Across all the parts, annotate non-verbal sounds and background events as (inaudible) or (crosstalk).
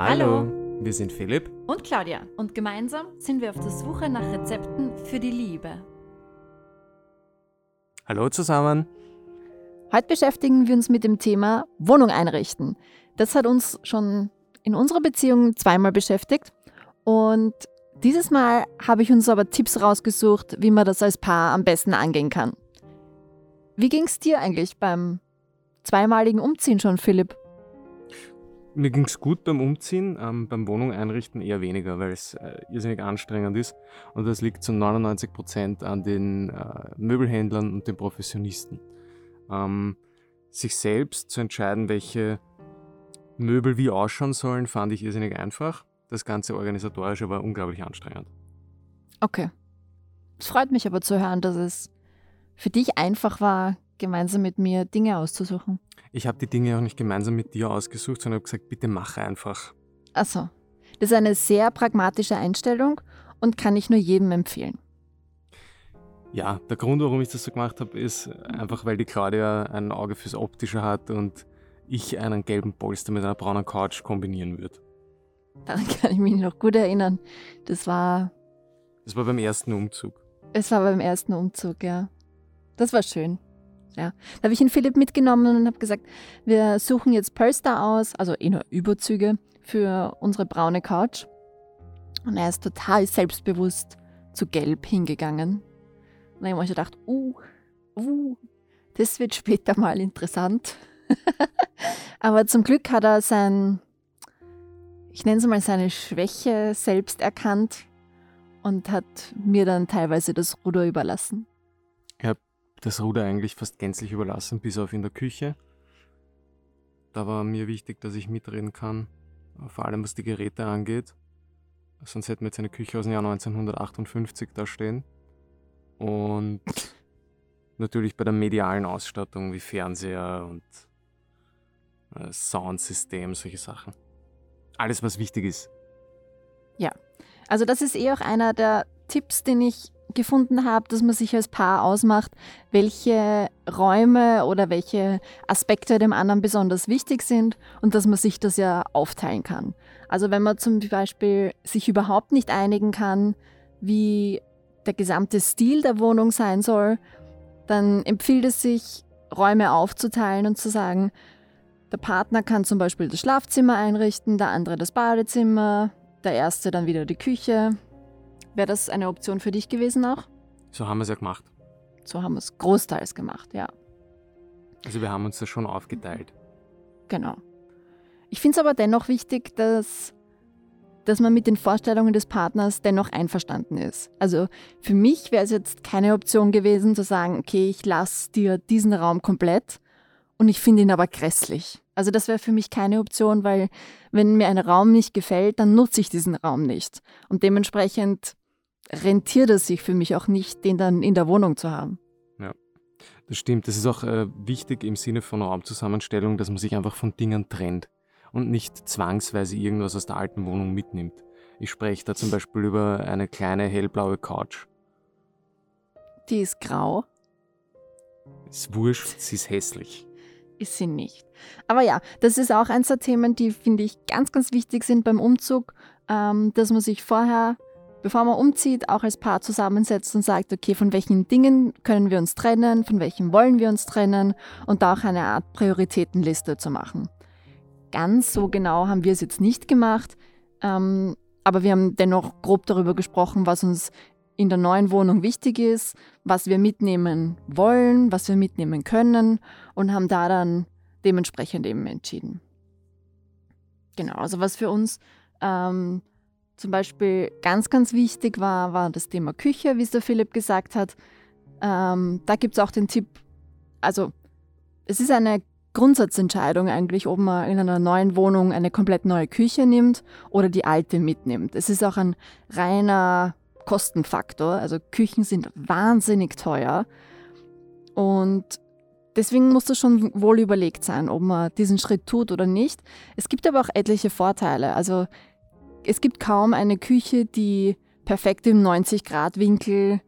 Hallo, wir sind Philipp und Claudia und gemeinsam sind wir auf der Suche nach Rezepten für die Liebe. Hallo zusammen. Heute beschäftigen wir uns mit dem Thema Wohnung einrichten. Das hat uns schon in unserer Beziehung zweimal beschäftigt und dieses Mal habe ich uns aber Tipps rausgesucht, wie man das als Paar am besten angehen kann. Wie ging es dir eigentlich beim zweimaligen Umziehen schon, Philipp? Mir ging es gut beim Umziehen, ähm, beim Wohnung einrichten eher weniger, weil es äh, irrsinnig anstrengend ist. Und das liegt zu 99 Prozent an den äh, Möbelhändlern und den Professionisten. Ähm, sich selbst zu entscheiden, welche Möbel wie ausschauen sollen, fand ich irrsinnig einfach. Das ganze organisatorische war unglaublich anstrengend. Okay. Es freut mich aber zu hören, dass es für dich einfach war, gemeinsam mit mir Dinge auszusuchen. Ich habe die Dinge auch nicht gemeinsam mit dir ausgesucht, sondern habe gesagt, bitte mache einfach. Achso. Das ist eine sehr pragmatische Einstellung und kann ich nur jedem empfehlen. Ja, der Grund, warum ich das so gemacht habe, ist einfach, weil die Claudia ein Auge fürs Optische hat und ich einen gelben Polster mit einer braunen Couch kombinieren würde. Daran (laughs) kann ich mich noch gut erinnern. Das war. Das war beim ersten Umzug. Es war beim ersten Umzug, ja. Das war schön. Ja. Da habe ich ihn Philipp mitgenommen und habe gesagt, wir suchen jetzt Polster aus, also eh nur Überzüge für unsere braune Couch. Und er ist total selbstbewusst zu Gelb hingegangen. Und dann habe ich gedacht, uh, uh, das wird später mal interessant. (laughs) Aber zum Glück hat er sein, ich nenne es mal seine Schwäche selbst erkannt und hat mir dann teilweise das Ruder überlassen. Ich habe das Ruder eigentlich fast gänzlich überlassen, bis auf in der Küche. Da war mir wichtig, dass ich mitreden kann, vor allem was die Geräte angeht. Sonst hätten wir jetzt eine Küche aus dem Jahr 1958 da stehen. Und natürlich bei der medialen Ausstattung wie Fernseher und äh, Soundsystem, solche Sachen. Alles, was wichtig ist. Ja, also das ist eh auch einer der Tipps, den ich gefunden habe, dass man sich als Paar ausmacht, welche Räume oder welche Aspekte dem anderen besonders wichtig sind und dass man sich das ja aufteilen kann. Also wenn man zum Beispiel sich überhaupt nicht einigen kann, wie der gesamte Stil der Wohnung sein soll, dann empfiehlt es sich, Räume aufzuteilen und zu sagen, der Partner kann zum Beispiel das Schlafzimmer einrichten, der andere das Badezimmer, der erste dann wieder die Küche, Wäre das eine Option für dich gewesen auch? So haben wir es ja gemacht. So haben wir es großteils gemacht, ja. Also wir haben uns das schon aufgeteilt. Genau. Ich finde es aber dennoch wichtig, dass, dass man mit den Vorstellungen des Partners dennoch einverstanden ist. Also für mich wäre es jetzt keine Option gewesen zu sagen, okay, ich lasse dir diesen Raum komplett und ich finde ihn aber grässlich. Also das wäre für mich keine Option, weil wenn mir ein Raum nicht gefällt, dann nutze ich diesen Raum nicht. Und dementsprechend rentiert es sich für mich auch nicht, den dann in der Wohnung zu haben. Ja, das stimmt. Das ist auch äh, wichtig im Sinne von Raumzusammenstellung, dass man sich einfach von Dingen trennt und nicht zwangsweise irgendwas aus der alten Wohnung mitnimmt. Ich spreche da zum Beispiel über eine kleine hellblaue Couch. Die ist grau. Ist wurscht, sie ist hässlich. Ist sie nicht. Aber ja, das ist auch eins der Themen, die, finde ich, ganz, ganz wichtig sind beim Umzug, ähm, dass man sich vorher bevor man umzieht, auch als Paar zusammensetzt und sagt, okay, von welchen Dingen können wir uns trennen, von welchen wollen wir uns trennen und da auch eine Art Prioritätenliste zu machen. Ganz so genau haben wir es jetzt nicht gemacht, ähm, aber wir haben dennoch grob darüber gesprochen, was uns in der neuen Wohnung wichtig ist, was wir mitnehmen wollen, was wir mitnehmen können und haben da dann dementsprechend eben entschieden. Genau, also was für uns ähm, zum Beispiel ganz, ganz wichtig war, war das Thema Küche, wie es der Philipp gesagt hat. Ähm, da gibt es auch den Tipp, also es ist eine Grundsatzentscheidung eigentlich, ob man in einer neuen Wohnung eine komplett neue Küche nimmt oder die alte mitnimmt. Es ist auch ein reiner Kostenfaktor. Also Küchen sind wahnsinnig teuer. Und deswegen muss das schon wohl überlegt sein, ob man diesen Schritt tut oder nicht. Es gibt aber auch etliche Vorteile. Also es gibt kaum eine Küche, die perfekt im 90-Grad-Winkel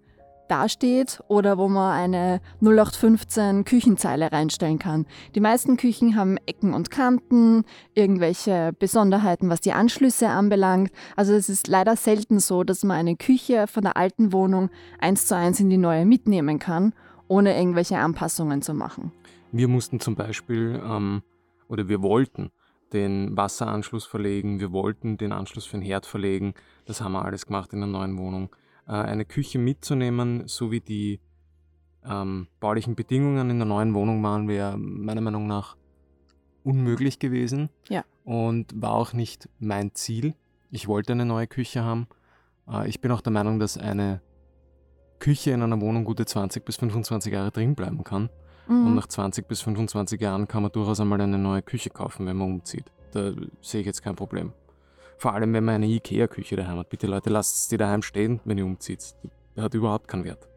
dasteht oder wo man eine 0815 Küchenzeile reinstellen kann. Die meisten Küchen haben Ecken und Kanten, irgendwelche Besonderheiten, was die Anschlüsse anbelangt. Also es ist leider selten so, dass man eine Küche von der alten Wohnung eins zu eins in die neue mitnehmen kann, ohne irgendwelche Anpassungen zu machen. Wir mussten zum Beispiel, ähm, oder wir wollten den Wasseranschluss verlegen, wir wollten den Anschluss für den Herd verlegen. Das haben wir alles gemacht in der neuen Wohnung. Äh, eine Küche mitzunehmen, so wie die ähm, baulichen Bedingungen in der neuen Wohnung waren, wäre meiner Meinung nach unmöglich gewesen. Ja. Und war auch nicht mein Ziel. Ich wollte eine neue Küche haben. Äh, ich bin auch der Meinung, dass eine Küche in einer Wohnung gute 20 bis 25 Jahre drin bleiben kann. Mhm. Und nach 20 bis 25 Jahren kann man durchaus einmal eine neue Küche kaufen, wenn man umzieht. Da sehe ich jetzt kein Problem. Vor allem, wenn man eine Ikea-Küche daheim hat. Bitte Leute, lasst die daheim stehen, wenn ihr umzieht. Die hat überhaupt keinen Wert.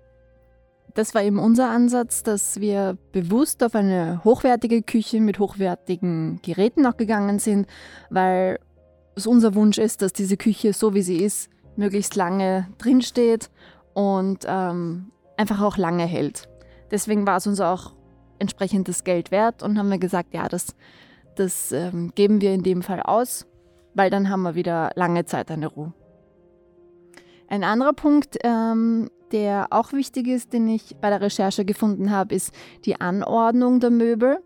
Das war eben unser Ansatz, dass wir bewusst auf eine hochwertige Küche mit hochwertigen Geräten auch gegangen sind, weil es unser Wunsch ist, dass diese Küche, so wie sie ist, möglichst lange drinsteht und ähm, einfach auch lange hält. Deswegen war es uns auch entsprechend das Geld wert und haben wir gesagt, ja, das, das ähm, geben wir in dem Fall aus weil dann haben wir wieder lange Zeit eine Ruhe. Ein anderer Punkt, ähm, der auch wichtig ist, den ich bei der Recherche gefunden habe, ist die Anordnung der Möbel.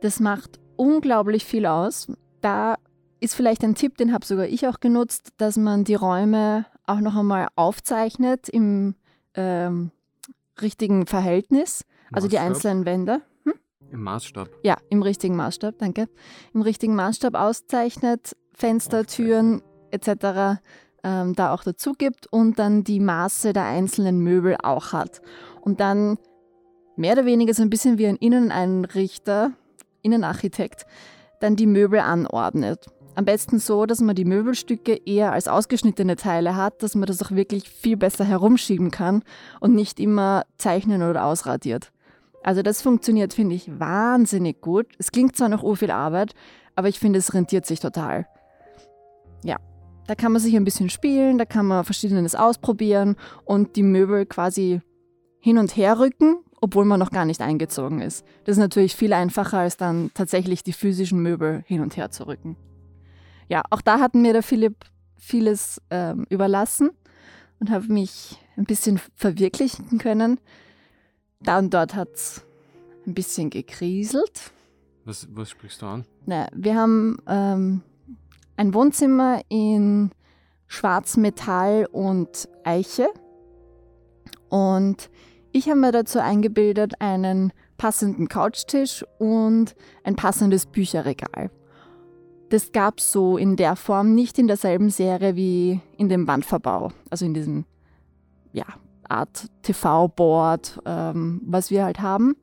Das macht unglaublich viel aus. Da ist vielleicht ein Tipp, den habe sogar ich auch genutzt, dass man die Räume auch noch einmal aufzeichnet im ähm, richtigen Verhältnis, also die einzelnen Wände. Im Maßstab. Ja, im richtigen Maßstab, danke. Im richtigen Maßstab auszeichnet, Fenster, Türen etc. Ähm, da auch dazu gibt und dann die Maße der einzelnen Möbel auch hat. Und dann mehr oder weniger so ein bisschen wie ein Inneneinrichter, Innenarchitekt, dann die Möbel anordnet. Am besten so, dass man die Möbelstücke eher als ausgeschnittene Teile hat, dass man das auch wirklich viel besser herumschieben kann und nicht immer zeichnen oder ausradiert. Also das funktioniert, finde ich, wahnsinnig gut. Es klingt zwar noch viel Arbeit, aber ich finde, es rentiert sich total. Ja, da kann man sich ein bisschen spielen, da kann man verschiedenes ausprobieren und die Möbel quasi hin und her rücken, obwohl man noch gar nicht eingezogen ist. Das ist natürlich viel einfacher, als dann tatsächlich die physischen Möbel hin und her zu rücken. Ja, auch da hat mir der Philipp vieles ähm, überlassen und habe mich ein bisschen verwirklichen können. Da und dort hat es ein bisschen gekriselt. Was, was sprichst du an? Na, wir haben ähm, ein Wohnzimmer in Schwarzmetall und Eiche. Und ich habe mir dazu eingebildet einen passenden Couchtisch und ein passendes Bücherregal. Das gab es so in der Form nicht in derselben Serie wie in dem Wandverbau, also in diesem ja, Art TV-Board, ähm, was wir halt haben.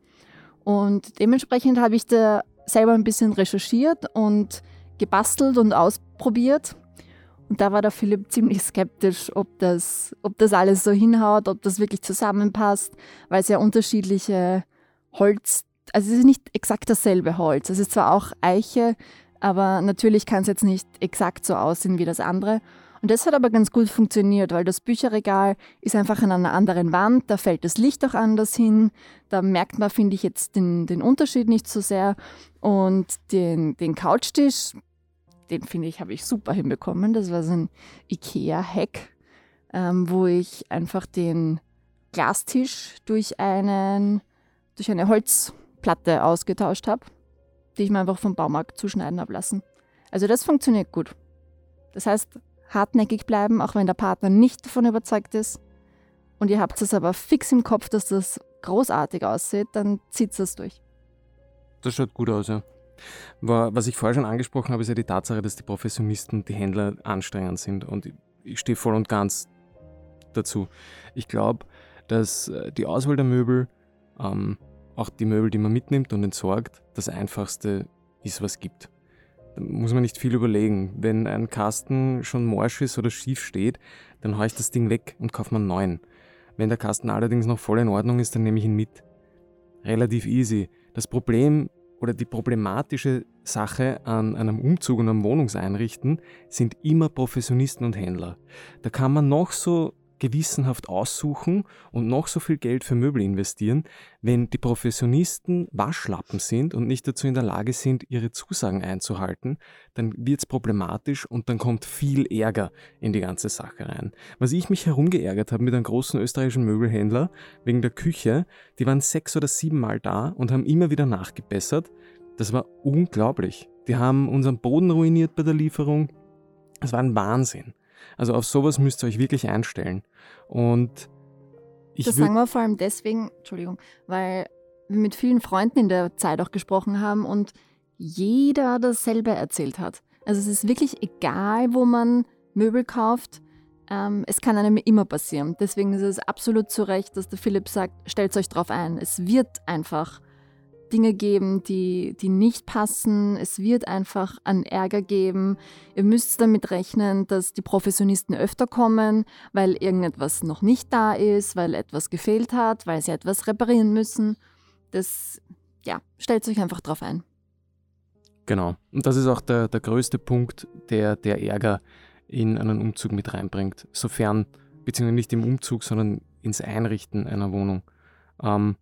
Und dementsprechend habe ich da selber ein bisschen recherchiert und gebastelt und ausprobiert. Und da war der Philipp ziemlich skeptisch, ob das, ob das alles so hinhaut, ob das wirklich zusammenpasst, weil es ja unterschiedliche Holz, also es ist nicht exakt dasselbe Holz. Es ist zwar auch Eiche, aber natürlich kann es jetzt nicht exakt so aussehen wie das andere. Und das hat aber ganz gut funktioniert, weil das Bücherregal ist einfach an einer anderen Wand, da fällt das Licht auch anders hin, da merkt man, finde ich, jetzt den, den Unterschied nicht so sehr. Und den, den Couchtisch, den finde ich, habe ich super hinbekommen. Das war so ein IKEA-Hack, ähm, wo ich einfach den Glastisch durch, einen, durch eine Holzplatte ausgetauscht habe, die ich mir einfach vom Baumarkt zuschneiden habe lassen. Also das funktioniert gut. Das heißt, hartnäckig bleiben, auch wenn der Partner nicht davon überzeugt ist. Und ihr habt es aber fix im Kopf, dass das großartig aussieht, dann zieht es durch. Das schaut gut aus, ja. Was ich vorher schon angesprochen habe, ist ja die Tatsache, dass die Professionisten, die Händler anstrengend sind. Und ich stehe voll und ganz dazu. Ich glaube, dass äh, die Auswahl der Möbel, ähm, auch die Möbel, die man mitnimmt und entsorgt, das einfachste ist, was gibt. Muss man nicht viel überlegen. Wenn ein Kasten schon morsch ist oder schief steht, dann haue ich das Ding weg und kaufe mir einen neuen. Wenn der Kasten allerdings noch voll in Ordnung ist, dann nehme ich ihn mit. Relativ easy. Das Problem oder die problematische Sache an einem Umzug und einem Wohnungseinrichten sind immer Professionisten und Händler. Da kann man noch so gewissenhaft aussuchen und noch so viel Geld für Möbel investieren, wenn die Professionisten Waschlappen sind und nicht dazu in der Lage sind, ihre Zusagen einzuhalten, dann wird es problematisch und dann kommt viel Ärger in die ganze Sache rein. Was ich mich herumgeärgert habe mit einem großen österreichischen Möbelhändler wegen der Küche, die waren sechs oder sieben Mal da und haben immer wieder nachgebessert. Das war unglaublich. Die haben unseren Boden ruiniert bei der Lieferung. Das war ein Wahnsinn. Also auf sowas müsst ihr euch wirklich einstellen. Und ich das sagen wir vor allem deswegen, Entschuldigung, weil wir mit vielen Freunden in der Zeit auch gesprochen haben und jeder dasselbe erzählt hat. Also es ist wirklich egal, wo man Möbel kauft, ähm, es kann einem immer passieren. Deswegen ist es absolut zu Recht, dass der Philipp sagt, stellt euch drauf ein. Es wird einfach Dinge geben, die, die nicht passen. Es wird einfach an Ärger geben. Ihr müsst damit rechnen, dass die Professionisten öfter kommen, weil irgendetwas noch nicht da ist, weil etwas gefehlt hat, weil sie etwas reparieren müssen. Das, ja, stellt euch einfach drauf ein. Genau. Und das ist auch der, der größte Punkt, der, der Ärger in einen Umzug mit reinbringt. Sofern, beziehungsweise nicht im Umzug, sondern ins Einrichten einer Wohnung. Ähm,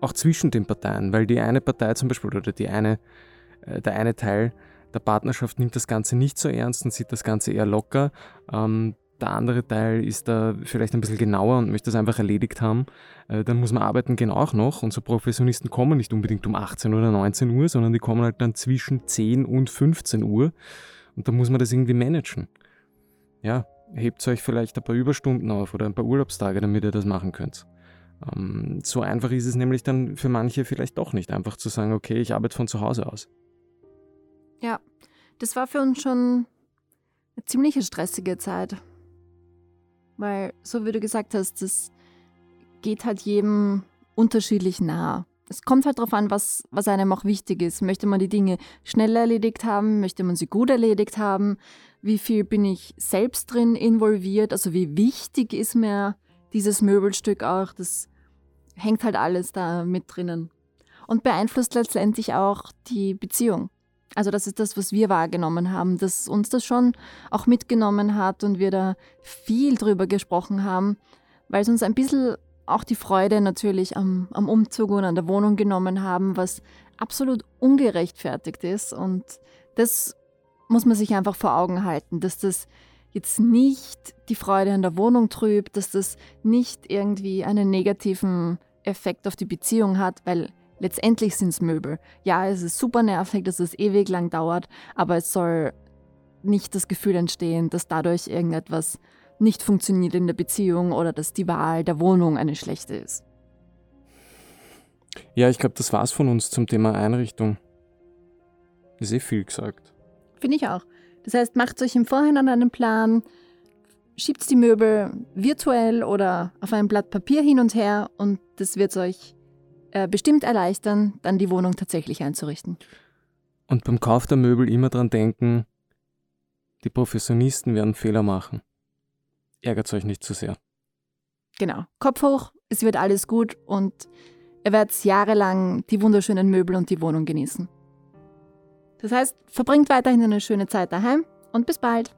auch zwischen den Parteien, weil die eine Partei zum Beispiel oder die eine, äh, der eine Teil der Partnerschaft nimmt das Ganze nicht so ernst und sieht das Ganze eher locker. Ähm, der andere Teil ist da vielleicht ein bisschen genauer und möchte das einfach erledigt haben. Äh, dann muss man arbeiten gehen auch noch. Und so Professionisten kommen nicht unbedingt um 18 oder 19 Uhr, sondern die kommen halt dann zwischen 10 und 15 Uhr. Und da muss man das irgendwie managen. Ja, hebt euch vielleicht ein paar Überstunden auf oder ein paar Urlaubstage, damit ihr das machen könnt. Ähm, so einfach ist es nämlich dann für manche vielleicht doch nicht, einfach zu sagen, okay, ich arbeite von zu Hause aus. Ja, das war für uns schon eine ziemlich stressige Zeit. Weil, so wie du gesagt hast, das geht halt jedem unterschiedlich nah. Es kommt halt darauf an, was, was einem auch wichtig ist. Möchte man die Dinge schnell erledigt haben? Möchte man sie gut erledigt haben? Wie viel bin ich selbst drin involviert? Also wie wichtig ist mir dieses Möbelstück auch? Das hängt halt alles da mit drinnen. Und beeinflusst letztendlich auch die Beziehung. Also das ist das, was wir wahrgenommen haben, dass uns das schon auch mitgenommen hat und wir da viel drüber gesprochen haben, weil es uns ein bisschen auch die Freude natürlich am, am Umzug und an der Wohnung genommen haben, was absolut ungerechtfertigt ist. Und das muss man sich einfach vor Augen halten, dass das jetzt nicht die Freude an der Wohnung trübt, dass das nicht irgendwie einen negativen Effekt auf die Beziehung hat, weil letztendlich sind es Möbel. Ja, es ist super nervig, dass es ewig lang dauert, aber es soll nicht das Gefühl entstehen, dass dadurch irgendetwas nicht funktioniert in der Beziehung oder dass die Wahl der Wohnung eine schlechte ist. Ja, ich glaube, das war's von uns zum Thema Einrichtung. Ist eh viel gesagt. Finde ich auch. Das heißt, macht euch im Vorhinein einen Plan, schiebt die Möbel virtuell oder auf ein Blatt Papier hin und her und das wird euch äh, bestimmt erleichtern, dann die Wohnung tatsächlich einzurichten. Und beim Kauf der Möbel immer dran denken, die Professionisten werden Fehler machen. Ärgert euch nicht zu sehr. Genau. Kopf hoch, es wird alles gut und ihr werdet jahrelang die wunderschönen Möbel und die Wohnung genießen. Das heißt, verbringt weiterhin eine schöne Zeit daheim und bis bald.